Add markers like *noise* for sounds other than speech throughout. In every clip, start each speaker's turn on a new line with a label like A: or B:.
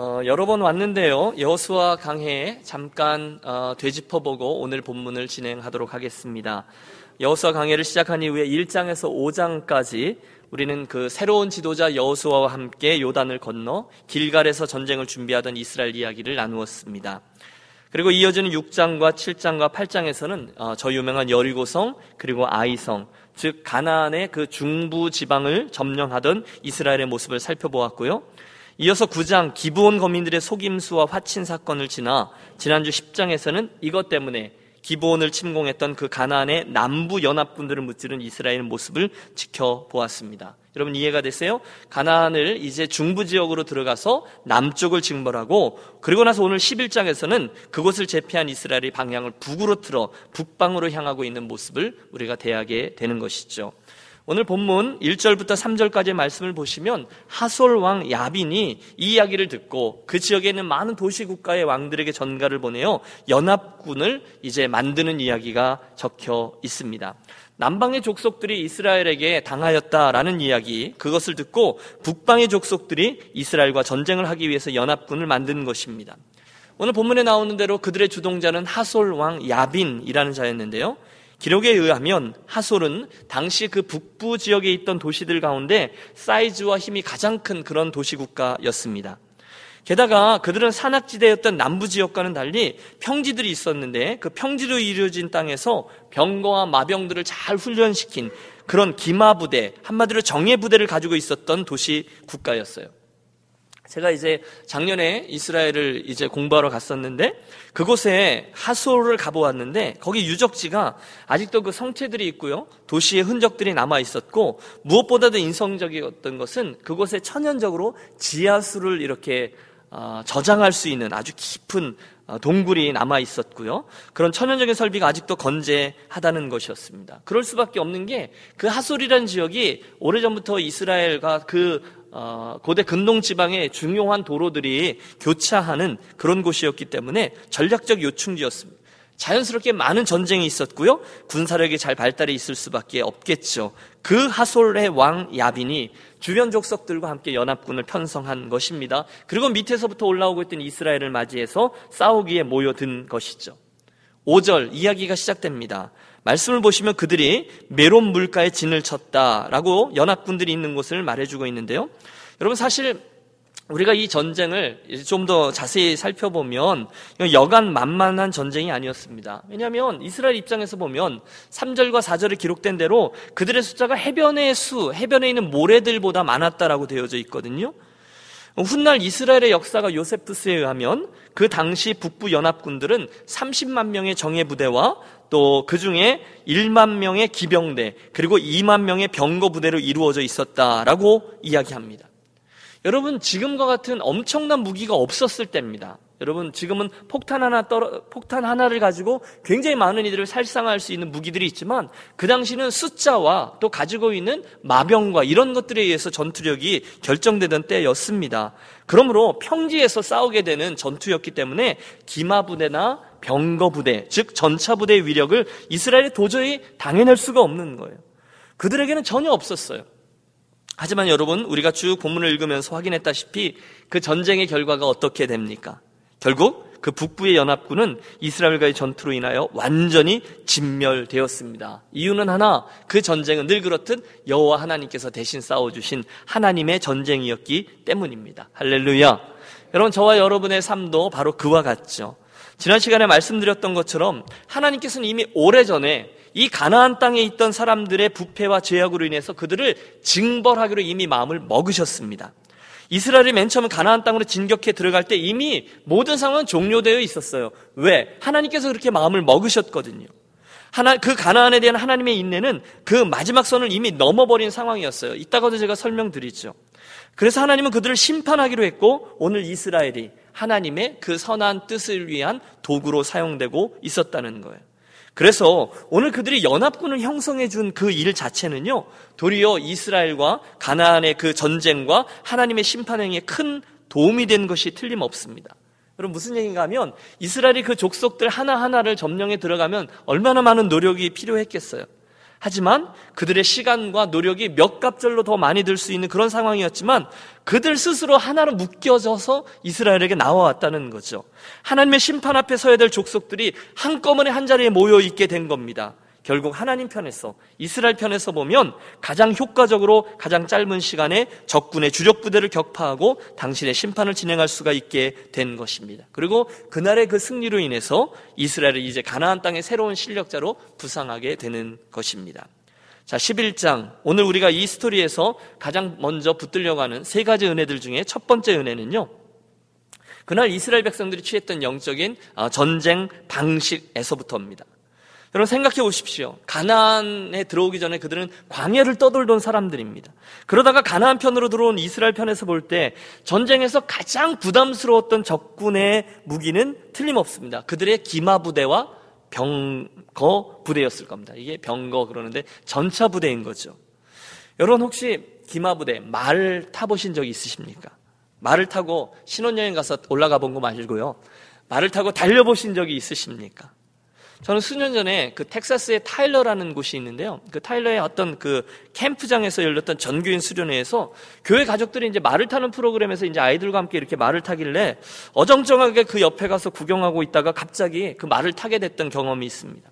A: 어, 여러 번 왔는데요. 여수와 강해 잠깐 어, 되짚어보고 오늘 본문을 진행하도록 하겠습니다. 여수와 강해를 시작한 이후에 1장에서 5장까지 우리는 그 새로운 지도자 여호수아와 함께 요단을 건너 길갈에서 전쟁을 준비하던 이스라엘 이야기를 나누었습니다. 그리고 이어지는 6장과 7장과 8장에서는 어, 저 유명한 여리고성 그리고 아이성 즉 가나안의 그 중부 지방을 점령하던 이스라엘의 모습을 살펴보았고요. 이어서 9장 기브온 거민들의 속임수와 화친 사건을 지나 지난주 10장에서는 이것 때문에 기브온을 침공했던 그 가나안의 남부 연합군들을 무찌른 이스라엘 모습을 지켜보았습니다. 여러분 이해가 되세요? 가나안을 이제 중부 지역으로 들어가서 남쪽을 징벌하고 그리고 나서 오늘 11장에서는 그곳을 제패한 이스라엘이 방향을 북으로 틀어 북방으로 향하고 있는 모습을 우리가 대하게 되는 것이죠. 오늘 본문 1절부터 3절까지의 말씀을 보시면 하솔 왕 야빈이 이 이야기를 듣고 그 지역에 있는 많은 도시 국가의 왕들에게 전가를 보내어 연합군을 이제 만드는 이야기가 적혀 있습니다. 남방의 족속들이 이스라엘에게 당하였다라는 이야기, 그것을 듣고 북방의 족속들이 이스라엘과 전쟁을 하기 위해서 연합군을 만든 것입니다. 오늘 본문에 나오는 대로 그들의 주동자는 하솔 왕 야빈이라는 자였는데요. 기록에 의하면 하솔은 당시 그 북부 지역에 있던 도시들 가운데 사이즈와 힘이 가장 큰 그런 도시 국가였습니다. 게다가 그들은 산악지대였던 남부 지역과는 달리 평지들이 있었는데 그 평지로 이루어진 땅에서 병거와 마병들을 잘 훈련시킨 그런 기마부대, 한마디로 정예부대를 가지고 있었던 도시 국가였어요. 제가 이제 작년에 이스라엘을 이제 공부하러 갔었는데 그곳에 하솔을 가보았는데 거기 유적지가 아직도 그 성체들이 있고요. 도시의 흔적들이 남아 있었고 무엇보다도 인성적이었던 것은 그곳에 천연적으로 지하수를 이렇게 어, 저장할 수 있는 아주 깊은 어, 동굴이 남아 있었고요. 그런 천연적인 설비가 아직도 건재하다는 것이었습니다. 그럴 수밖에 없는 게 그 하솔이라는 지역이 오래전부터 이스라엘과 그 어, 고대 근동 지방의 중요한 도로들이 교차하는 그런 곳이었기 때문에 전략적 요충지였습니다. 자연스럽게 많은 전쟁이 있었고요. 군사력이 잘 발달해 있을 수밖에 없겠죠. 그 하솔의 왕 야빈이 주변 족속들과 함께 연합군을 편성한 것입니다. 그리고 밑에서부터 올라오고 있던 이스라엘을 맞이해서 싸우기에 모여든 것이죠. 5절 이야기가 시작됩니다. 말씀을 보시면 그들이 메론 물가에 진을 쳤다라고 연합군들이 있는 곳을 말해주고 있는데요. 여러분 사실 우리가 이 전쟁을 좀 더 자세히 살펴보면 여간 만만한 전쟁이 아니었습니다. 왜냐하면 이스라엘 입장에서 보면 3절과 4절에 기록된 대로 그들의 숫자가 해변의 수, 해변에 있는 모래들보다 많았다라고 되어져 있거든요. 훗날 이스라엘의 역사가 요세프스에 의하면 그 당시 북부 연합군들은 30만 명의 정예 부대와 또 그 중에 1만 명의 기병대 그리고 2만 명의 병거 부대로 이루어져 있었다라고 이야기합니다. 여러분 지금과 같은 엄청난 무기가 없었을 때입니다. 여러분 지금은 폭탄 하나 떨어 폭탄 하나를 가지고 굉장히 많은 이들을 살상할 수 있는 무기들이 있지만 그 당시는 숫자와 또 가지고 있는 마병과 이런 것들에 의해서 전투력이 결정되던 때였습니다. 그러므로 평지에서 싸우게 되는 전투였기 때문에 기마 부대나 병거 부대, 즉 전차 부대의 위력을 이스라엘이 도저히 당해낼 수가 없는 거예요. 그들에게는 전혀 없었어요. 하지만 여러분, 우리가 쭉 본문을 읽으면서 확인했다시피 그 전쟁의 결과가 어떻게 됩니까? 결국 그 북부의 연합군은 이스라엘과의 전투로 인하여 완전히 진멸되었습니다. 이유는 하나, 그 전쟁은 늘 그렇듯 여호와 하나님께서 대신 싸워주신 하나님의 전쟁이었기 때문입니다. 할렐루야. 여러분, 저와 여러분의 삶도 바로 그와 같죠. 지난 시간에 말씀드렸던 것처럼 하나님께서는 이미 오래전에 이 가나안 땅에 있던 사람들의 부패와 죄악으로 인해서 그들을 징벌하기로 이미 마음을 먹으셨습니다. 이스라엘이 맨 처음 가나안 땅으로 진격해 들어갈 때 이미 모든 상황은 종료되어 있었어요. 왜? 하나님께서 그렇게 마음을 먹으셨거든요. 하나 그 가나안에 대한 하나님의 인내는 그 마지막 선을 이미 넘어버린 상황이었어요. 이따가도 제가 설명드리죠. 그래서 하나님은 그들을 심판하기로 했고 오늘 이스라엘이 하나님의 그 선한 뜻을 위한 도구로 사용되고 있었다는 거예요. 그래서 오늘 그들이 연합군을 형성해 준 그 일 자체는요, 도리어 이스라엘과 가나안의 그 전쟁과 하나님의 심판행에 큰 도움이 된 것이 틀림없습니다. 여러분 무슨 얘기인가 하면 이스라엘이 그 족속들 하나하나를 점령해 들어가면 얼마나 많은 노력이 필요했겠어요. 하지만 그들의 시간과 노력이 몇 갑절로 더 많이 들 수 있는 그런 상황이었지만 그들 스스로 하나로 묶여져서 이스라엘에게 나와왔다는 거죠. 하나님의 심판 앞에 서야 될 족속들이 한꺼번에 한 자리에 모여 있게 된 겁니다. 결국 하나님 편에서 이스라엘 편에서 보면 가장 효과적으로 가장 짧은 시간에 적군의 주력 부대를 격파하고 당신의 심판을 진행할 수가 있게 된 것입니다. 그리고 그날의 그 승리로 인해서 이스라엘을 이제 가나안 땅의 새로운 실력자로 부상하게 되는 것입니다. 자, 11장. 오늘 우리가 이 스토리에서 가장 먼저 붙들려고 하는 세 가지 은혜들 중에 첫 번째 은혜는요. 그날 이스라엘 백성들이 취했던 영적인 아, 전쟁 방식에서부터입니다. 여러분 생각해 보십시오. 가나안에 들어오기 전에 그들은 광야를 떠돌던 사람들입니다. 그러다가 가나안 편으로 들어온 이스라엘 편에서 볼 때 전쟁에서 가장 부담스러웠던 적군의 무기는 틀림없습니다. 그들의 기마 부대와 병거 부대였을 겁니다. 이게 병거 그러는데 전차 부대인 거죠. 여러분 혹시 기마 부대 말 타보신 적 있으십니까? 말을 타고 신혼여행 가서 올라가 본 거 말고요. 말을 타고 달려보신 적이 있으십니까? 저는 수년 전에 그 텍사스의 타일러라는 곳이 있는데요. 그 타일러의 어떤 그 캠프장에서 열렸던 전교인 수련회에서 교회 가족들이 이제 말을 타는 프로그램에서 이제 아이들과 함께 이렇게 말을 타길래 어정쩡하게 그 옆에 가서 구경하고 있다가 갑자기 그 말을 타게 됐던 경험이 있습니다.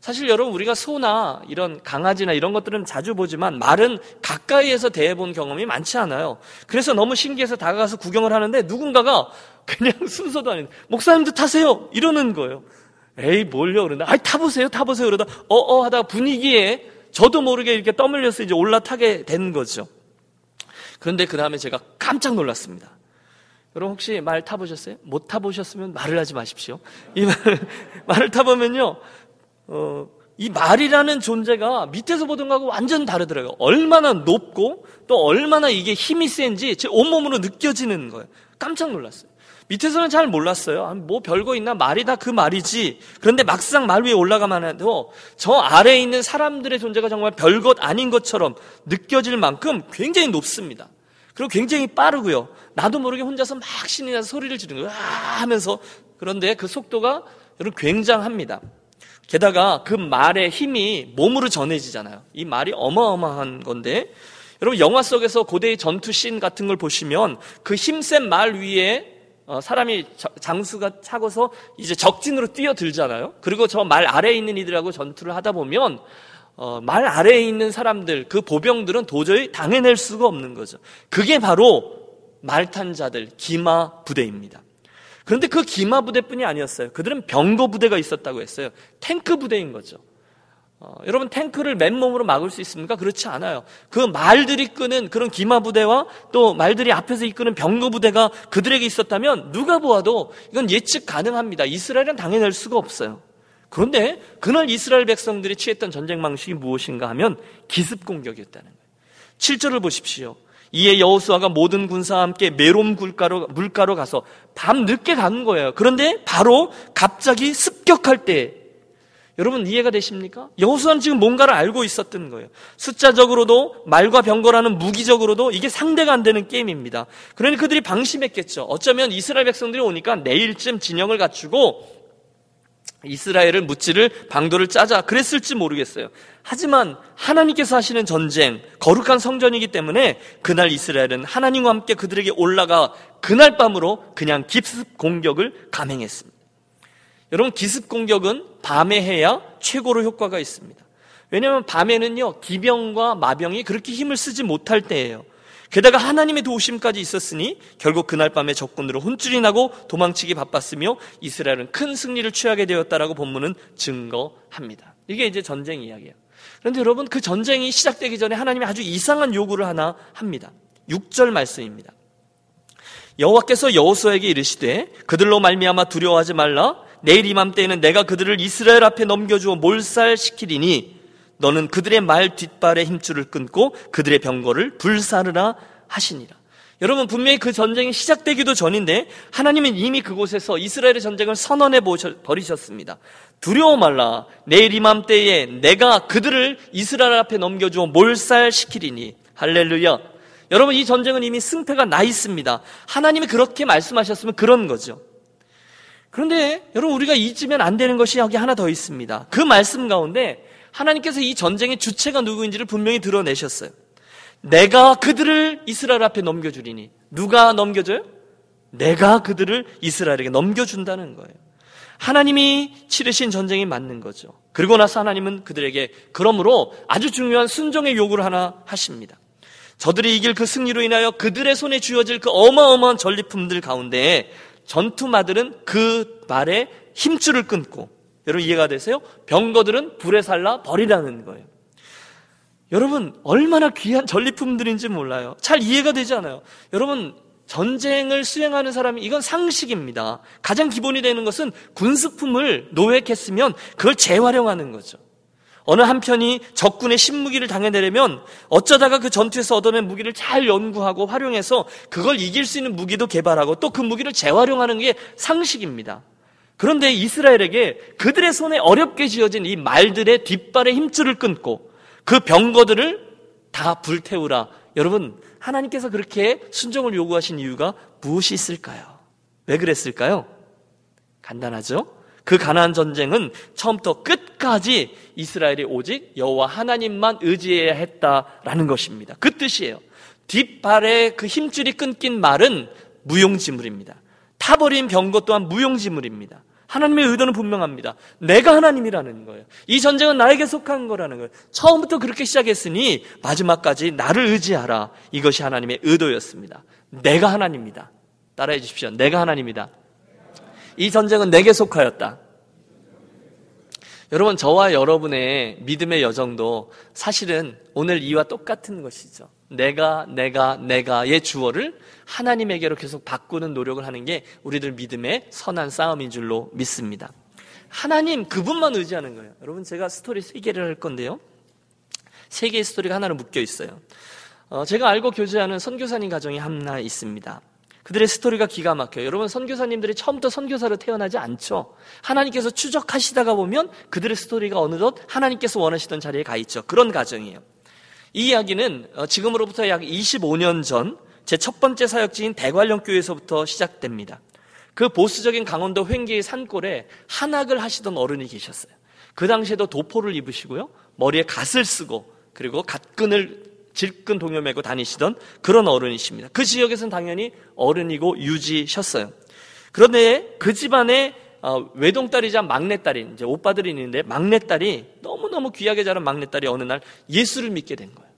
A: 사실 여러분 우리가 소나 이런 강아지나 이런 것들은 자주 보지만 말은 가까이에서 대해본 경험이 많지 않아요. 그래서 너무 신기해서 다가가서 구경을 하는데 누군가가 그냥 *laughs* 순서도 아닌 목사님도 타세요 이러는 거예요. 에이 뭘요 그러다 아이 타보세요 타보세요 그러다 어어 하다가 분위기에 저도 모르게 이렇게 떠밀려서 이제 올라타게 된 거죠. 그런데 그 다음에 제가 깜짝 놀랐습니다. 여러분 혹시 말 타보셨어요? 못 타보셨으면 말을 하지 마십시오. 이 말, *laughs* 말을 타보면요, 어, 이 말이라는 존재가 밑에서 보던 거하고 완전 다르더라고요. 얼마나 높고 또 얼마나 이게 힘이 센지 제 온몸으로 느껴지는 거예요. 깜짝 놀랐어요. 밑에서는 잘 몰랐어요. 뭐 별거 있나 말이 다 그 말이지. 그런데 막상 말 위에 올라가만 해도 저 아래에 있는 사람들의 존재가 정말 별것 아닌 것처럼 느껴질 만큼 굉장히 높습니다. 그리고 굉장히 빠르고요. 나도 모르게 혼자서 막 신이 나서 소리를 지르는 거예요. 아 하면서 그런데 그 속도가 여러분 굉장합니다. 게다가 그 말의 힘이 몸으로 전해지잖아요. 이 말이 어마어마한 건데 여러분 영화 속에서 고대의 전투 씬 같은 걸 보시면 그 힘센 말 위에 어, 사람이 장수가 차고서 이제 적진으로 뛰어들잖아요. 그리고 저 말 아래에 있는 이들하고 전투를 하다 보면 어, 말 아래에 있는 사람들, 그 보병들은 도저히 당해낼 수가 없는 거죠. 그게 바로 말탄 자들, 기마 부대입니다. 그런데 그 기마 부대뿐이 아니었어요. 그들은 병거 부대가 있었다고 했어요. 탱크 부대인 거죠. 어, 여러분 탱크를 맨몸으로 막을 수 있습니까? 그렇지 않아요. 그 말들이 끄는 그런 기마 부대와 또 말들이 앞에서 이끄는 병거 부대가 그들에게 있었다면 누가 보아도 이건 예측 가능합니다. 이스라엘은 당해낼 수가 없어요. 그런데 그날 이스라엘 백성들이 취했던 전쟁 방식이 무엇인가 하면 기습 공격이었다는 거예요. 7절을 보십시오. 이에 여호수아가 모든 군사와 함께 메롬 물가로 물가로 가서 밤 늦게 가는 거예요. 그런데 바로 갑자기 습격할 때 여러분 이해가 되십니까? 여호수아는 지금 뭔가를 알고 있었던 거예요. 숫자적으로도 말과 병거라는 무기적으로도 이게 상대가 안 되는 게임입니다. 그러니 그들이 방심했겠죠. 어쩌면 이스라엘 백성들이 오니까 내일쯤 진영을 갖추고 이스라엘을 무찌를 방도를 짜자 그랬을지 모르겠어요. 하지만 하나님께서 하시는 전쟁, 거룩한 성전이기 때문에 그날 이스라엘은 하나님과 함께 그들에게 올라가 그날 밤으로 그냥 기습 공격을 감행했습니다. 여러분 기습 공격은 밤에 해야 최고로 효과가 있습니다. 왜냐하면 밤에는요 기병과 마병이 그렇게 힘을 쓰지 못할 때예요. 게다가 하나님의 도우심까지 있었으니 결국 그날 밤에 적군으로 혼쭐이 나고 도망치기 바빴으며 이스라엘은 큰 승리를 취하게 되었다라고 본문은 증거합니다. 이게 이제 전쟁 이야기예요. 그런데 여러분 그 전쟁이 시작되기 전에 하나님이 아주 이상한 요구를 하나 합니다. 6절 말씀입니다. 여호와께서 여호수아에게 이르시되 그들로 말미암아 두려워하지 말라 내일 이맘때에는 내가 그들을 이스라엘 앞에 넘겨주어 몰살시키리니 너는 그들의 말 뒷발에 힘줄을 끊고 그들의 병거를 불사르라 하시니라. 여러분 분명히 그 전쟁이 시작되기도 전인데 하나님은 이미 그곳에서 이스라엘의 전쟁을 선언해 버리셨습니다. 두려워 말라. 내일 이맘때에 내가 그들을 이스라엘 앞에 넘겨주어 몰살시키리니 할렐루야. 여러분 이 전쟁은 이미 승패가 나 있습니다. 하나님이 그렇게 말씀하셨으면 그런 거죠. 그런데 여러분 우리가 잊으면 안 되는 것이 여기 하나 더 있습니다. 그 말씀 가운데 하나님께서 이 전쟁의 주체가 누구인지를 분명히 드러내셨어요. 내가 그들을 이스라엘 앞에 넘겨주리니 누가 넘겨줘요? 내가 그들을 이스라엘에게 넘겨준다는 거예요. 하나님이 치르신 전쟁이 맞는 거죠. 그리고 나서 하나님은 그들에게 그러므로 아주 중요한 순종의 요구를 하나 하십니다. 저들이 이길 그 승리로 인하여 그들의 손에 쥐어질 그 어마어마한 전리품들 가운데 전투마들은 그 말에 힘줄을 끊고 여러분 이해가 되세요? 병거들은 불에 살라 버리라는 거예요. 여러분 얼마나 귀한 전리품들인지 몰라요. 잘 이해가 되지 않아요. 여러분 전쟁을 수행하는 사람이 이건 상식입니다. 가장 기본이 되는 것은 군수품을 노획했으면 그걸 재활용하는 거죠. 어느 한편이 적군의 신무기를 당해내려면 어쩌다가 그 전투에서 얻어낸 무기를 잘 연구하고 활용해서 그걸 이길 수 있는 무기도 개발하고 또 그 무기를 재활용하는 게 상식입니다. 그런데 이스라엘에게 그들의 손에 어렵게 지어진 이 말들의 뒷발의 힘줄을 끊고 그 병거들을 다 불태우라. 여러분, 하나님께서 그렇게 순종을 요구하신 이유가 무엇이 있을까요? 왜 그랬을까요? 간단하죠? 그 가나안 전쟁은 처음부터 끝까지 이스라엘이 오직 여호와 하나님만 의지해야 했다라는 것입니다. 그 뜻이에요. 뒷발에 그 힘줄이 끊긴 말은 무용지물입니다. 타버린 병거 또한 무용지물입니다. 하나님의 의도는 분명합니다. 내가 하나님이라는 거예요. 이 전쟁은 나에게 속한 거라는 거예요. 처음부터 그렇게 시작했으니 마지막까지 나를 의지하라. 이것이 하나님의 의도였습니다. 내가 하나님입니다. 따라해 주십시오. 내가 하나님이다. 이 전쟁은 내게 속하였다. 여러분, 저와 여러분의 믿음의 여정도 사실은 오늘 이와 똑같은 것이죠. 내가, 내가, 내가의 주어를 하나님에게로 계속 바꾸는 노력을 하는 게 우리들 믿음의 선한 싸움인 줄로 믿습니다. 하나님, 그분만 의지하는 거예요. 여러분, 제가 스토리 세 개를 할 건데요. 세 개의 스토리가 하나로 묶여 있어요. 어, 제가 알고 교제하는 선교사님 가정이 하나 있습니다. 그들의 스토리가 기가 막혀요. 여러분, 선교사님들이 처음부터 선교사로 태어나지 않죠. 하나님께서 추적하시다가 보면 그들의 스토리가 어느덧 하나님께서 원하시던 자리에 가 있죠. 그런 가정이에요. 이 이야기는 어, 지금으로부터 약 25년 전 제 첫 번째 사역지인 대관령 교회에서부터 시작됩니다. 그 보수적인 강원도 횡계의 산골에 한학을 하시던 어른이 계셨어요. 그 당시에도 도포를 입으시고요. 머리에 갓을 쓰고 그리고 갓끈을 질끈 동요 매고 다니시던 그런 어른이십니다. 그 지역에서는 당연히 어른이고 유지셨어요. 그런데 그 집안에 어, 외동딸이자 막내딸이 이제 오빠들이 있는데 막내딸이 너무너무 귀하게 자란 막내딸이 어느 날 예수를 믿게 된 거예요.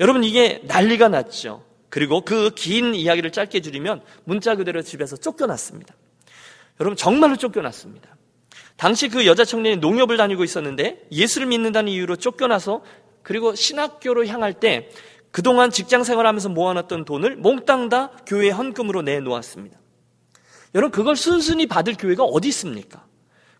A: 여러분 이게 난리가 났죠. 그리고 그 긴 이야기를 짧게 줄이면 문자 그대로 집에서 쫓겨났습니다. 여러분 정말로 쫓겨났습니다. 당시 그 여자 청년이 농협을 다니고 있었는데 예수를 믿는다는 이유로 쫓겨나서 그리고 신학교로 향할 때 그동안 직장 생활하면서 모아놨던 돈을 몽땅 다 교회 헌금으로 내놓았습니다. 여러분 그걸 순순히 받을 교회가 어디 있습니까?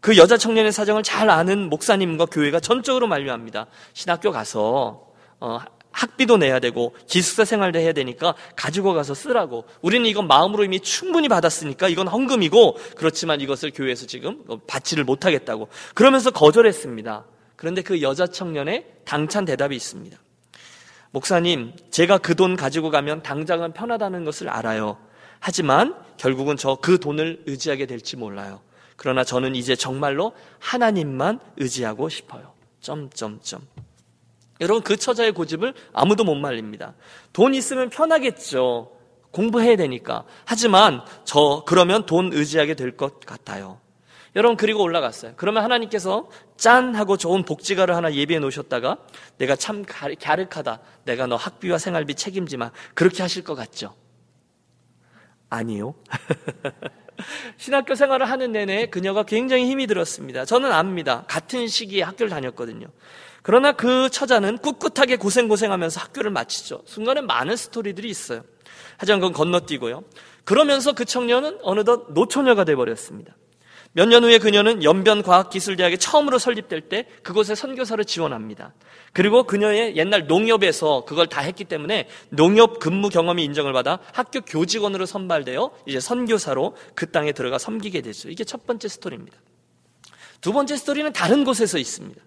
A: 그 여자 청년의 사정을 잘 아는 목사님과 교회가 전적으로 만류합니다. 신학교 가서 어, 학비도 내야 되고 기숙사 생활도 해야 되니까 가지고 가서 쓰라고. 우리는 이건 마음으로 이미 충분히 받았으니까 이건 헌금이고 그렇지만 이것을 교회에서 지금 받지를 못하겠다고. 그러면서 거절했습니다. 그런데 그 여자 청년의 당찬 대답이 있습니다. 목사님, 제가 그 돈 가지고 가면 당장은 편하다는 것을 알아요. 하지만 결국은 저 그 돈을 의지하게 될지 몰라요. 그러나 저는 이제 정말로 하나님만 의지하고 싶어요. 점점점. 여러분 그 처자의 고집을 아무도 못 말립니다. 돈 있으면 편하겠죠. 공부해야 되니까. 하지만 저 그러면 돈 의지하게 될 것 같아요. 여러분 그리고 올라갔어요. 그러면 하나님께서 짠 하고 좋은 독지가를 하나 예비해 놓으셨다가 내가 참 갸륵하다. 내가 너 학비와 생활비 책임지마. 그렇게 하실 것 같죠? 아니요. *laughs* 신학교 생활을 하는 내내 그녀가 굉장히 힘이 들었습니다. 저는 압니다. 같은 시기에 학교를 다녔거든요. 그러나 그 처자는 꿋꿋하게 고생고생하면서 학교를 마치죠. 순간에 많은 스토리들이 있어요. 하지만 그건 건너뛰고요. 그러면서 그 청년은 어느덧 노처녀가 돼버렸습니다. 몇 년 후에 그녀는 연변과학기술대학에 처음으로 설립될 때 그곳에 선교사를 지원합니다. 그리고 그녀의 옛날 농협에서 그걸 다 했기 때문에 농협 근무 경험이 인정을 받아 학교 교직원으로 선발되어 이제 선교사로 그 땅에 들어가 섬기게 되죠. 이게 첫 번째 스토리입니다. 두 번째 스토리는 다른 곳에서 있습니다.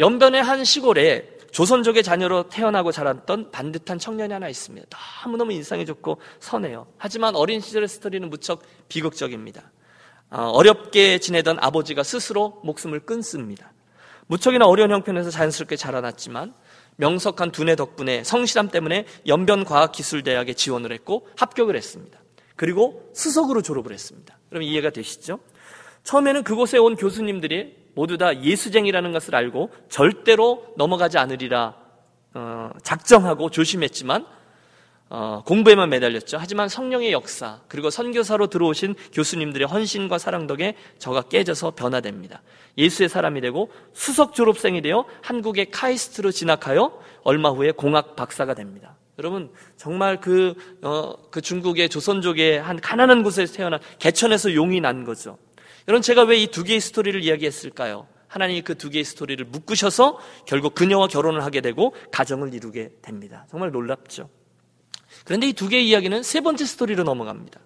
A: 연변의 한 시골에 조선족의 자녀로 태어나고 자랐던 반듯한 청년이 하나 있습니다. 너무너무 인상이 좋고 선해요. 하지만 어린 시절의 스토리는 무척 비극적입니다. 어, 어렵게 지내던 아버지가 스스로 목숨을 끊습니다. 무척이나 어려운 형편에서 자연스럽게 자라났지만 명석한 두뇌 덕분에 성실함 때문에 연변과학기술대학에 지원을 했고 합격을 했습니다. 그리고 수석으로 졸업을 했습니다. 그럼 이해가 되시죠? 처음에는 그곳에 온 교수님들이 모두 다 예수쟁이라는 것을 알고 절대로 넘어가지 않으리라 어, 작정하고 조심했지만 어, 공부에만 매달렸죠. 하지만 성령의 역사 그리고 선교사로 들어오신 교수님들의 헌신과 사랑 덕에 저가 깨져서 변화됩니다. 예수의 사람이 되고 수석 졸업생이 되어 한국의 카이스트로 진학하여 얼마 후에 공학 박사가 됩니다. 여러분 정말 그, 어, 그 중국의 조선족의 한 가난한 곳에서 태어난 개천에서 용이 난 거죠. 여러분 제가 왜 이 두 개의 스토리를 이야기했을까요? 하나님이 그 두 개의 스토리를 묶으셔서 결국 그녀와 결혼을 하게 되고 가정을 이루게 됩니다. 정말 놀랍죠. 그런데 이 두 개의 이야기는 세 번째 스토리로 넘어갑니다.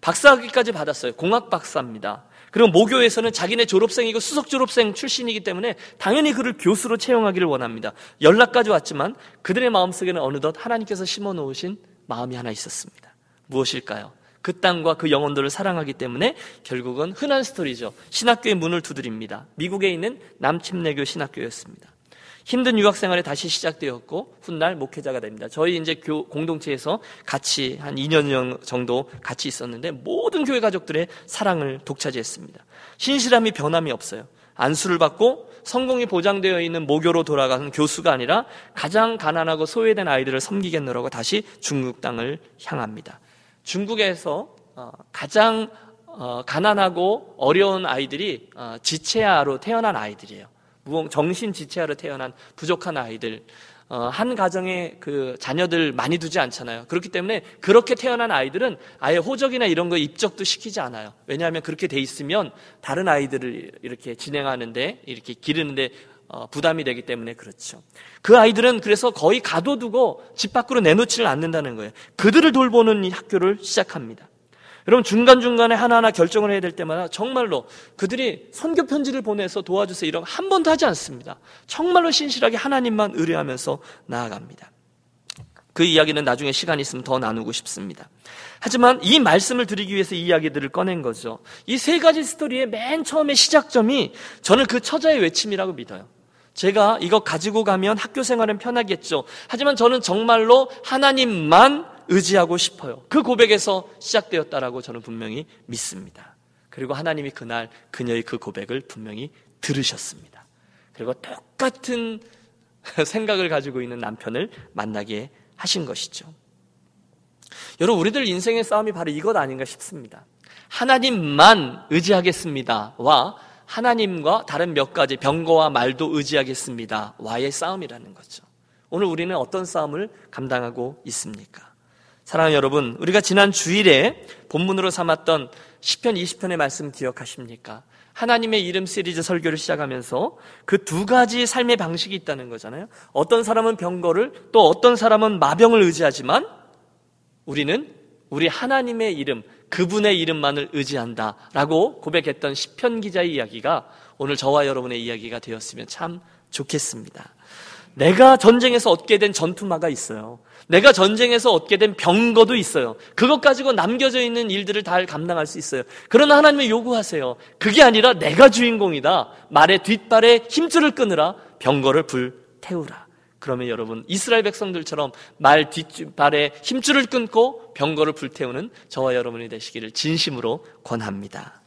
A: 박사학위까지 받았어요. 공학 박사입니다. 그리고 모교에서는 자기네 졸업생이고 수석 졸업생 출신이기 때문에 당연히 그를 교수로 채용하기를 원합니다. 연락까지 왔지만 그들의 마음속에는 어느덧 하나님께서 심어 놓으신 마음이 하나 있었습니다. 무엇일까요? 그 땅과 그 영혼들을 사랑하기 때문에 결국은 흔한 스토리죠. 신학교의 문을 두드립니다. 미국에 있는 남침례교 신학교였습니다. 힘든 유학 생활에 다시 시작되었고 훗날 목회자가 됩니다. 저희 이제 교, 공동체에서 같이 한 2년 정도 같이 있었는데 모든 교회 가족들의 사랑을 독차지했습니다. 신실함이 변함이 없어요. 안수를 받고 성공이 보장되어 있는 모교로 돌아가는 교수가 아니라 가장 가난하고 소외된 아이들을 섬기겠노라고 다시 중국 땅을 향합니다. 중국에서 어, 가장 어, 가난하고 어려운 아이들이 어, 지체아로 태어난 아이들이에요. 정신 지체아로 태어난 부족한 아이들, 어, 한 가정에 그 자녀들 많이 두지 않잖아요. 그렇기 때문에 그렇게 태어난 아이들은 아예 호적이나 이런 거 입적도 시키지 않아요. 왜냐하면 그렇게 돼 있으면 다른 아이들을 이렇게 진행하는데 이렇게 기르는데 어, 부담이 되기 때문에 그렇죠. 그 아이들은 그래서 거의 가둬두고 집 밖으로 내놓지를 않는다는 거예요. 그들을 돌보는 이 학교를 시작합니다. 여러분 중간중간에 하나하나 결정을 해야 될 때마다 정말로 그들이 선교 편지를 보내서 도와주세요 이런 한 번도 하지 않습니다. 정말로 신실하게 하나님만 의뢰하면서 나아갑니다. 그 이야기는 나중에 시간이 있으면 더 나누고 싶습니다. 하지만 이 말씀을 드리기 위해서 이 이야기들을 꺼낸 거죠. 이 세 가지 스토리의 맨 처음의 시작점이 저는 그 처자의 외침이라고 믿어요. 제가 이거 가지고 가면 학교 생활은 편하겠죠. 하지만 저는 정말로 하나님만 의지하고 싶어요. 그 고백에서 시작되었다라고 저는 분명히 믿습니다. 그리고 하나님이 그날 그녀의 그 고백을 분명히 들으셨습니다. 그리고 똑같은 *laughs* 생각을 가지고 있는 남편을 만나게 하신 것이죠. 여러분, 우리들 인생의 싸움이 바로 이것 아닌가 싶습니다. 하나님만 의지하겠습니다. 와, 하나님과 다른 몇 가지 병거와 말도 의지하겠습니다. 와의 싸움이라는 거죠. 오늘 우리는 어떤 싸움을 감당하고 있습니까? 사랑하는 여러분, 우리가 지난 주일에 본문으로 삼았던 10편 20편의 말씀 기억하십니까? 하나님의 이름 시리즈 설교를 시작하면서 그 두 가지 삶의 방식이 있다는 거잖아요. 어떤 사람은 병거를 또 어떤 사람은 마병을 의지하지만 우리는 우리 하나님의 이름, 그분의 이름만을 의지한다라고 고백했던 10편 기자의 이야기가 오늘 저와 여러분의 이야기가 되었으면 참 좋겠습니다. 내가 전쟁에서 얻게 된 전투마가 있어요. 내가 전쟁에서 얻게 된 병거도 있어요. 그것 가지고 남겨져 있는 일들을 다 감당할 수 있어요. 그러나 하나님이 요구하세요. 그게 아니라 내가 주인공이다. 말의 뒷발에 힘줄을 끊으라. 병거를 불 태우라. 그러면 여러분 이스라엘 백성들처럼 말 뒷발에 힘줄을 끊고 병거를 불태우는 저와 여러분이 되시기를 진심으로 권합니다.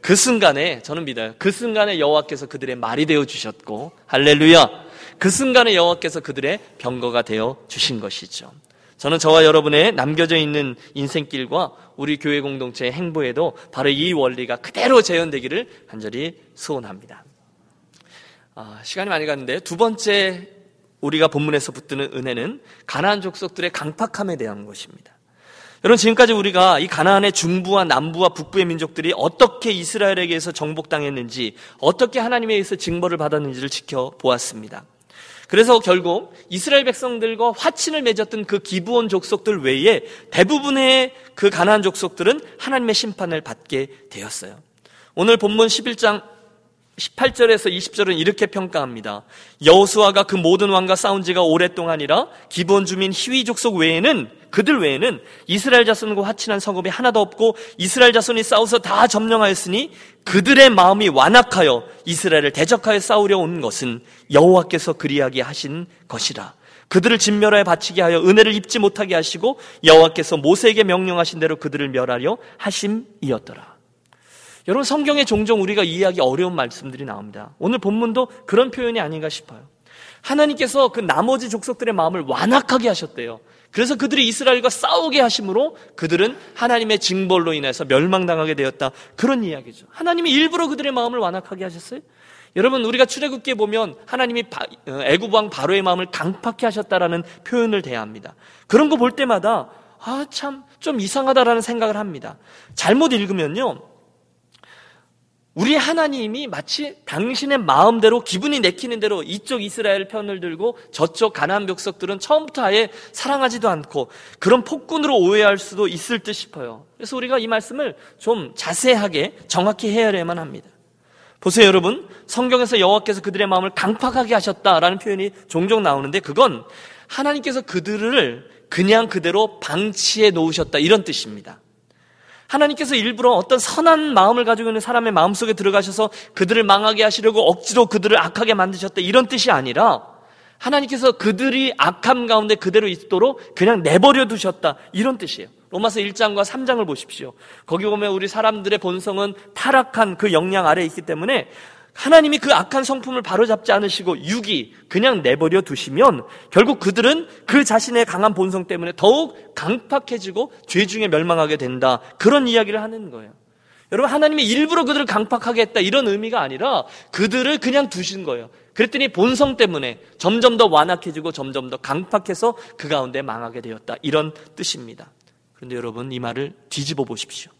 A: 그 순간에 저는 믿어요. 그 순간에 여호와께서 그들의 말이 되어 주셨고 할렐루야. 그 순간에 여호와께서 그들의 병거가 되어 주신 것이죠. 저는 저와 여러분의 남겨져 있는 인생길과 우리 교회 공동체의 행보에도 바로 이 원리가 그대로 재현되기를 간절히 소원합니다. 아, 시간이 많이 갔는데 두 번째 우리가 본문에서 붙드는 은혜는 가나안 족속들의 강팍함에 대한 것입니다. 여러분 지금까지 우리가 이 가나안의 중부와 남부와 북부의 민족들이 어떻게 이스라엘에게서 정복당했는지 어떻게 하나님에 의해서 징벌을 받았는지를 지켜보았습니다. 그래서 결국 이스라엘 백성들과 화친을 맺었던 그 기부온 족속들 외에 대부분의 그 가나안 족속들은 하나님의 심판을 받게 되었어요. 오늘 본문 11장 18절에서 20절은 이렇게 평가합니다. 여호수아가 그 모든 왕과 싸운 지가 오랫동안이라 기본 주민 희위 족속 외에는 그들 외에는 이스라엘 자손과 화친한 성읍이 하나도 없고 이스라엘 자손이 싸워서 다 점령하였으니 그들의 마음이 완악하여 이스라엘을 대적하여 싸우려 온 것은 여호와께서 그리하게 하신 것이라. 그들을 진멸하여 바치게 하여 은혜를 입지 못하게 하시고 여호와께서 모세에게 명령하신 대로 그들을 멸하려 하심이었더라. 여러분 성경에 종종 우리가 이해하기 어려운 말씀들이 나옵니다. 오늘 본문도 그런 표현이 아닌가 싶어요. 하나님께서 그 나머지 족속들의 마음을 완악하게 하셨대요. 그래서 그들이 이스라엘과 싸우게 하심으로 그들은 하나님의 징벌로 인해서 멸망당하게 되었다. 그런 이야기죠. 하나님이 일부러 그들의 마음을 완악하게 하셨어요? 여러분 우리가 출애굽기에 보면 하나님이 어, 애굽 왕 바로의 마음을 강팍해 하셨다라는 표현을 대합니다. 그런 거 볼 때마다 아 참 좀 이상하다라는 생각을 합니다. 잘못 읽으면요. 우리 하나님이 마치 당신의 마음대로 기분이 내키는 대로 이쪽 이스라엘 편을 들고 저쪽 가나안 벽석들은 처음부터 아예 사랑하지도 않고 그런 폭군으로 오해할 수도 있을 듯 싶어요. 그래서 우리가 이 말씀을 좀 자세하게 정확히 헤아려야만 합니다. 보세요, 여러분. 성경에서 여호와께서 그들의 마음을 강팍하게 하셨다라는 표현이 종종 나오는데 그건 하나님께서 그들을 그냥 그대로 방치해 놓으셨다 이런 뜻입니다. 하나님께서 일부러 어떤 선한 마음을 가지고 있는 사람의 마음속에 들어가셔서 그들을 망하게 하시려고 억지로 그들을 악하게 만드셨다 이런 뜻이 아니라 하나님께서 그들이 악함 가운데 그대로 있도록 그냥 내버려 두셨다 이런 뜻이에요. 로마서 1장과 3장을 보십시오. 거기 보면 우리 사람들의 본성은 타락한 그 영향 아래에 있기 때문에 하나님이 그 악한 성품을 바로잡지 않으시고 육이 그냥 내버려 두시면 결국 그들은 그 자신의 강한 본성 때문에 더욱 강팍해지고 죄 중에 멸망하게 된다. 그런 이야기를 하는 거예요. 여러분 하나님이 일부러 그들을 강팍하게 했다 이런 의미가 아니라 그들을 그냥 두신 거예요. 그랬더니 본성 때문에 점점 더 완악해지고 점점 더 강팍해서 그 가운데 망하게 되었다. 이런 뜻입니다. 그런데 여러분 이 말을 뒤집어 보십시오.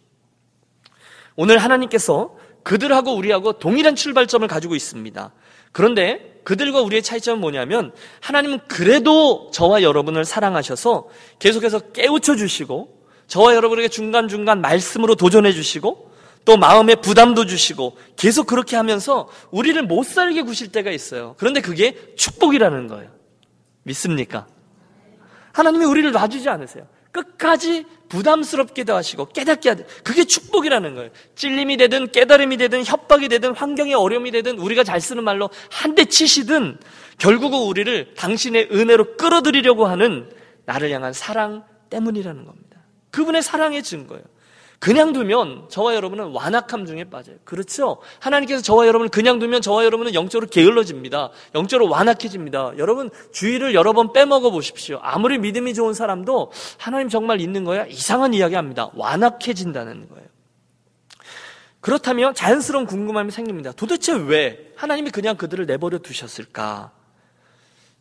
A: 오늘 하나님께서 그들하고 우리하고 동일한 출발점을 가지고 있습니다. 그런데 그들과 우리의 차이점은 뭐냐면 하나님은 그래도 저와 여러분을 사랑하셔서 계속해서 깨우쳐 주시고 저와 여러분에게 중간중간 말씀으로 도전해 주시고 또 마음의 부담도 주시고 계속 그렇게 하면서 우리를 못 살게 구실 때가 있어요. 그런데 그게 축복이라는 거예요. 믿습니까? 하나님이 우리를 놔주지 않으세요. 끝까지 부담스럽게도 하시고 깨닫게 하든 그게 축복이라는 거예요. 찔림이 되든 깨달음이 되든 협박이 되든 환경의 어려움이 되든 우리가 잘 쓰는 말로 한 대 치시든 결국은 우리를 당신의 은혜로 끌어들이려고 하는 나를 향한 사랑 때문이라는 겁니다. 그분의 사랑의 증거예요. 그냥 두면 저와 여러분은 완악함 중에 빠져요. 그렇죠? 하나님께서 저와 여러분을 그냥 두면 저와 여러분은 영적으로 게을러집니다. 영적으로 완악해집니다. 여러분 주의를 여러 번 빼먹어 보십시오. 아무리 믿음이 좋은 사람도 하나님 정말 있는 거야? 이상한 이야기 합니다. 완악해진다는 거예요. 그렇다면 자연스러운 궁금함이 생깁니다. 도대체 왜 하나님이 그냥 그들을 내버려 두셨을까?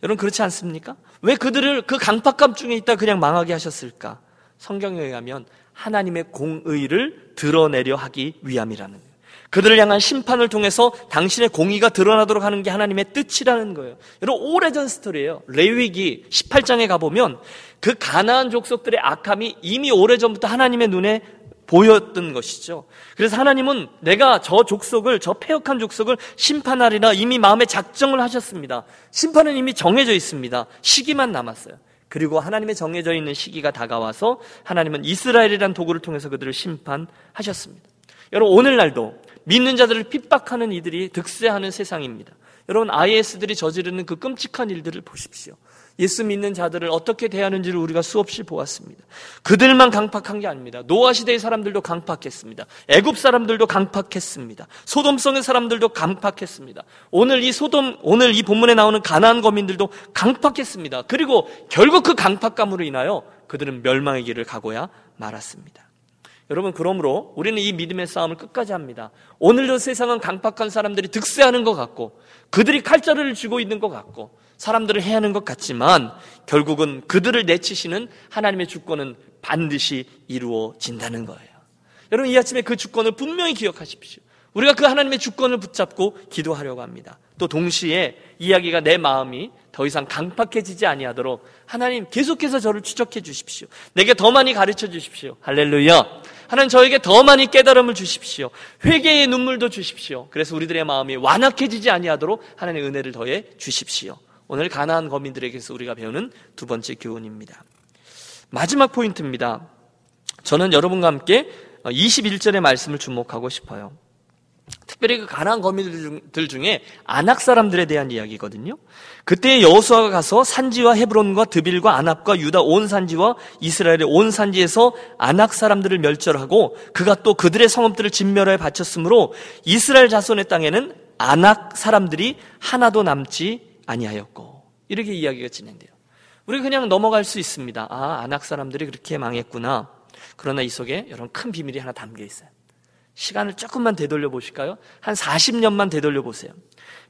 A: 여러분 그렇지 않습니까? 왜 그들을 그 강팍감 중에 있다 그냥 망하게 하셨을까? 성경에 의하면 하나님의 공의를 드러내려 하기 위함이라는 거예요. 그들을 향한 심판을 통해서 당신의 공의가 드러나도록 하는 게 하나님의 뜻이라는 거예요. 여러분 오래전 스토리예요. 레위기 18장에 가보면 그 가나안 족속들의 악함이 이미 오래전부터 하나님의 눈에 보였던 것이죠. 그래서 하나님은 내가 저 족속을, 저 폐역한 족속을 심판하리라 이미 마음에 작정을 하셨습니다. 심판은 이미 정해져 있습니다. 시기만 남았어요. 그리고 하나님의 정해져 있는 시기가 다가와서 하나님은 이스라엘이란 도구를 통해서 그들을 심판하셨습니다. 여러분 오늘날도 믿는 자들을 핍박하는 이들이 득세하는 세상입니다. 여러분 IS들이 저지르는 그 끔찍한 일들을 보십시오. 예수 믿는 자들을 어떻게 대하는지를 우리가 수없이 보았습니다. 그들만 강팍한 게 아닙니다. 노아 시대의 사람들도 강팍했습니다. 애굽 사람들도 강팍했습니다. 소돔성의 사람들도 강팍했습니다. 오늘 이 소돔 오늘 이 본문에 나오는 가나안 거민들도 강팍했습니다. 그리고 결국 그 강팍감으로 인하여 그들은 멸망의 길을 가고야 말았습니다. 여러분 그러므로 우리는 이 믿음의 싸움을 끝까지 합니다. 오늘도 세상은 강팍한 사람들이 득세하는 것 같고 그들이 칼자루를 쥐고 있는 것 같고 사람들을 해야 하는 것 같지만 결국은 그들을 내치시는 하나님의 주권은 반드시 이루어진다는 거예요. 여러분 이 아침에 그 주권을 분명히 기억하십시오. 우리가 그 하나님의 주권을 붙잡고 기도하려고 합니다. 또 동시에 이야기가 내 마음이 더 이상 강팍해지지 아니하도록 하나님 계속해서 저를 추적해 주십시오. 내게 더 많이 가르쳐 주십시오. 할렐루야. 하나님 저에게 더 많이 깨달음을 주십시오. 회개의 눈물도 주십시오. 그래서 우리들의 마음이 완악해지지 아니하도록 하나님의 은혜를 더해 주십시오. 오늘 가나안 거민들에게서 우리가 배우는 두 번째 교훈입니다. 마지막 포인트입니다. 저는 여러분과 함께 21절의 말씀을 주목하고 싶어요. 특별히 그 가나안 거민들 중에 아낙 사람들에 대한 이야기거든요. 그때 여호수아가 가서 산지와 헤브론과 드빌과 아납과 유다 온 산지와 이스라엘의 온 산지에서 아낙 사람들을 멸절하고 그가 또 그들의 성읍들을 진멸하여 바쳤으므로 이스라엘 자손의 땅에는 아낙 사람들이 하나도 남지 아니하였고 이렇게 이야기가 진행돼요. 우리 그냥 넘어갈 수 있습니다. 아 아낙 사람들이 그렇게 망했구나. 그러나 이 속에 여러분 큰 비밀이 하나 담겨 있어요. 시간을 조금만 되돌려 보실까요? 한 40년만 되돌려 보세요.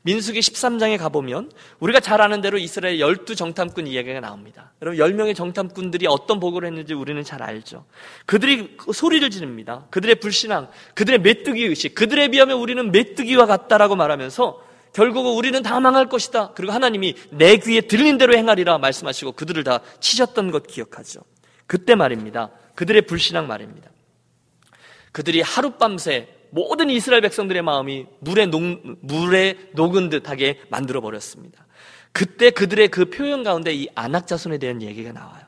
A: 민수기 13장에 가보면 우리가 잘 아는 대로 이스라엘 12 정탐꾼 이야기가 나옵니다. 여러분 10명의 정탐꾼들이 어떤 보고를 했는지 우리는 잘 알죠. 그들이 소리를 지릅니다. 그들의 불신앙, 그들의 메뚜기 의식, 그들에 비하면 우리는 메뚜기와 같다라고 말하면서 결국은 우리는 다 망할 것이다. 그리고 하나님이 내 귀에 들린 대로 행하리라 말씀하시고 그들을 다 치셨던 것 기억하죠. 그때 말입니다. 그들의 불신앙 말입니다. 그들이 하룻밤새 모든 이스라엘 백성들의 마음이 물에, 녹, 물에 녹은 듯하게 만들어 버렸습니다. 그때 그들의 그 표현 가운데 이 안악자손에 대한 얘기가 나와요.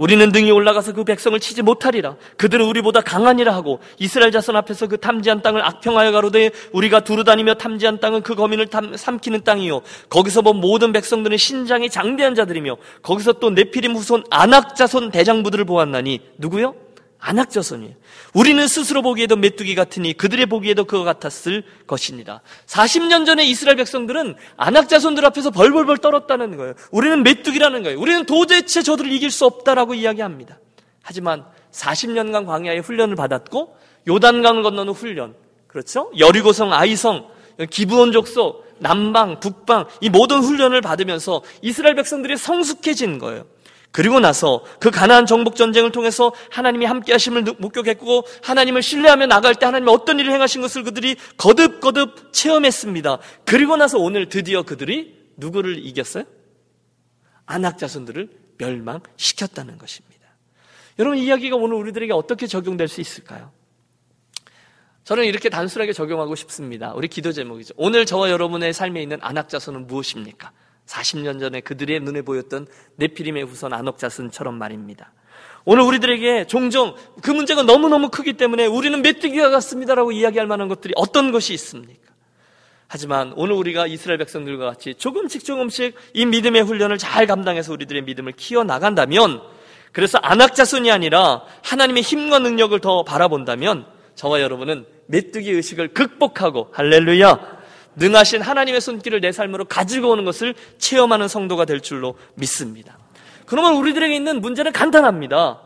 A: 우리는 등이 올라가서 그 백성을 치지 못하리라. 그들은 우리보다 강하니라 하고 이스라엘 자손 앞에서 그 탐지한 땅을 악평하여 가로되 우리가 두루다니며 탐지한 땅은 그 거민을 탐, 삼키는 땅이요. 거기서 본 모든 백성들은 신장이 장대한 자들이며 거기서 또 네피림 후손 안악 자손 대장부들을 보았나니 누구요? 안악자손이에요. 우리는 스스로 보기에도 메뚜기 같으니 그들의 보기에도 그와 같았을 것입니다. 40년 전에 이스라엘 백성들은 안악자손들 앞에서 벌벌벌 떨었다는 거예요. 우리는 메뚜기라는 거예요. 우리는 도대체 저들을 이길 수 없다라고 이야기합니다. 하지만 40년간 광야의 훈련을 받았고 요단강을 건너는 훈련, 그렇죠? 여리고성, 아이성, 족속, 남방, 북방 이 모든 훈련을 받으면서 이스라엘 백성들이 성숙해진 거예요. 그리고 나서 그 가나안 정복 전쟁을 통해서 하나님이 함께 하심을 목격했고 하나님을 신뢰하며 나갈 때 하나님이 어떤 일을 행하신 것을 그들이 거듭거듭 체험했습니다. 그리고 나서 오늘 드디어 그들이 누구를 이겼어요? 안악 자손들을 멸망시켰다는 것입니다. 여러분 이야기가 오늘 우리들에게 어떻게 적용될 수 있을까요? 저는 이렇게 단순하게 적용하고 싶습니다. 우리 기도 제목이죠. 오늘 저와 여러분의 삶에 있는 안악 자손은 무엇입니까? 40년 전에 그들의 눈에 보였던 네피림의 후손 안옥자손처럼 말입니다. 오늘 우리들에게 종종 그 문제가 너무너무 크기 때문에 우리는 메뚜기가 같습니다라고 이야기할 만한 것들이 어떤 것이 있습니까? 하지만 오늘 우리가 이스라엘 백성들과 같이 조금씩 조금씩 이 믿음의 훈련을 잘 감당해서 우리들의 믿음을 키워 나간다면 그래서 안악자손이 아니라 하나님의 힘과 능력을 더 바라본다면 저와 여러분은 메뚜기 의식을 극복하고 할렐루야 능하신 하나님의 손길을 내 삶으로 가지고 오는 것을 체험하는 성도가 될 줄로 믿습니다. 그러면 우리들에게 있는 문제는 간단합니다.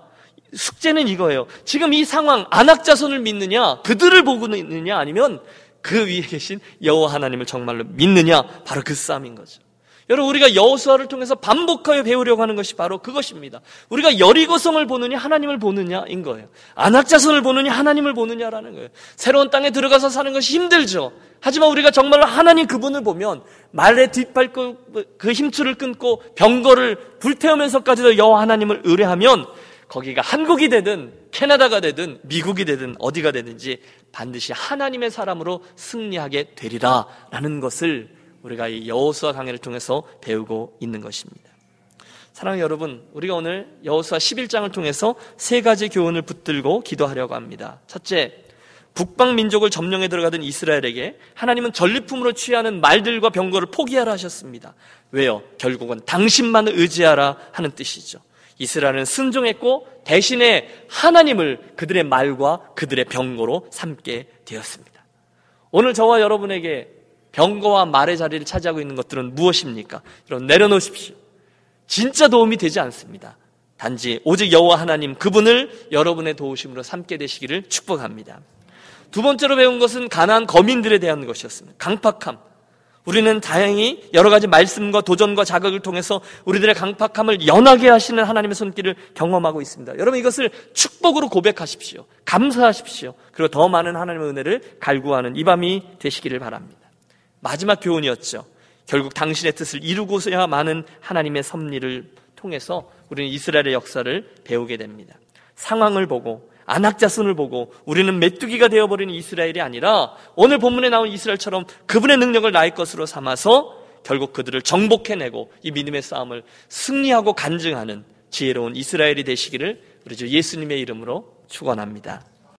A: 숙제는 이거예요. 지금 이 상황 안악자손을 믿느냐, 그들을 보고 있느냐, 아니면 그 위에 계신 여호와 하나님을 정말로 믿느냐, 바로 그 싸움인 거죠. 여러분 우리가 여호수아를 통해서 반복하여 배우려고 하는 것이 바로 그것입니다. 우리가 여리고성을 보느냐 하나님을 보느냐인 거예요. 안악자손을 보느냐 하나님을 보느냐라는 거예요. 새로운 땅에 들어가서 사는 것이 힘들죠. 하지만 우리가 정말로 하나님 그분을 보면 말에 뒷밟고 그 힘줄을 끊고 병거를 불태우면서까지도 여호와 하나님을 의뢰하면 거기가 한국이 되든 캐나다가 되든 미국이 되든 어디가 되든지 반드시 하나님의 사람으로 승리하게 되리라라는 것을 우리가 이 여호수아 강해를 통해서 배우고 있는 것입니다. 사랑하는 여러분, 우리가 오늘 여호수아 11장을 통해서 세 가지 교훈을 붙들고 기도하려고 합니다. 첫째, 북방 민족을 점령해 들어가던 이스라엘에게 하나님은 전리품으로 취하는 말들과 병거를 포기하라 하셨습니다. 왜요? 결국은 당신만을 의지하라 하는 뜻이죠. 이스라엘은 순종했고 대신에 하나님을 그들의 말과 그들의 병거로 삼게 되었습니다. 오늘 저와 여러분에게 병거와 말의 자리를 차지하고 있는 것들은 무엇입니까? 여러분 내려놓으십시오. 진짜 도움이 되지 않습니다. 단지 오직 여호와 하나님 그분을 여러분의 도우심으로 삼게 되시기를 축복합니다. 두 번째로 배운 것은 가난안 거민들에 대한 것이었습니다. 강팍함. 우리는 다행히 여러 가지 말씀과 도전과 자극을 통해서 우리들의 강팍함을 연하게 하시는 하나님의 손길을 경험하고 있습니다. 여러분 이것을 축복으로 고백하십시오. 감사하십시오. 그리고 더 많은 하나님의 은혜를 갈구하는 이 밤이 되시기를 바랍니다. 마지막 교훈이었죠. 결국 당신의 뜻을 이루고서야 많은 하나님의 섭리를 통해서 우리는 이스라엘의 역사를 배우게 됩니다. 상황을 보고 안악자손을 보고 우리는 메뚜기가 되어버리는 이스라엘이 아니라 오늘 본문에 나온 이스라엘처럼 그분의 능력을 나의 것으로 삼아서 결국 그들을 정복해내고 이 믿음의 싸움을 승리하고 간증하는 지혜로운 이스라엘이 되시기를 우리 주 예수님의 이름으로 축원합니다.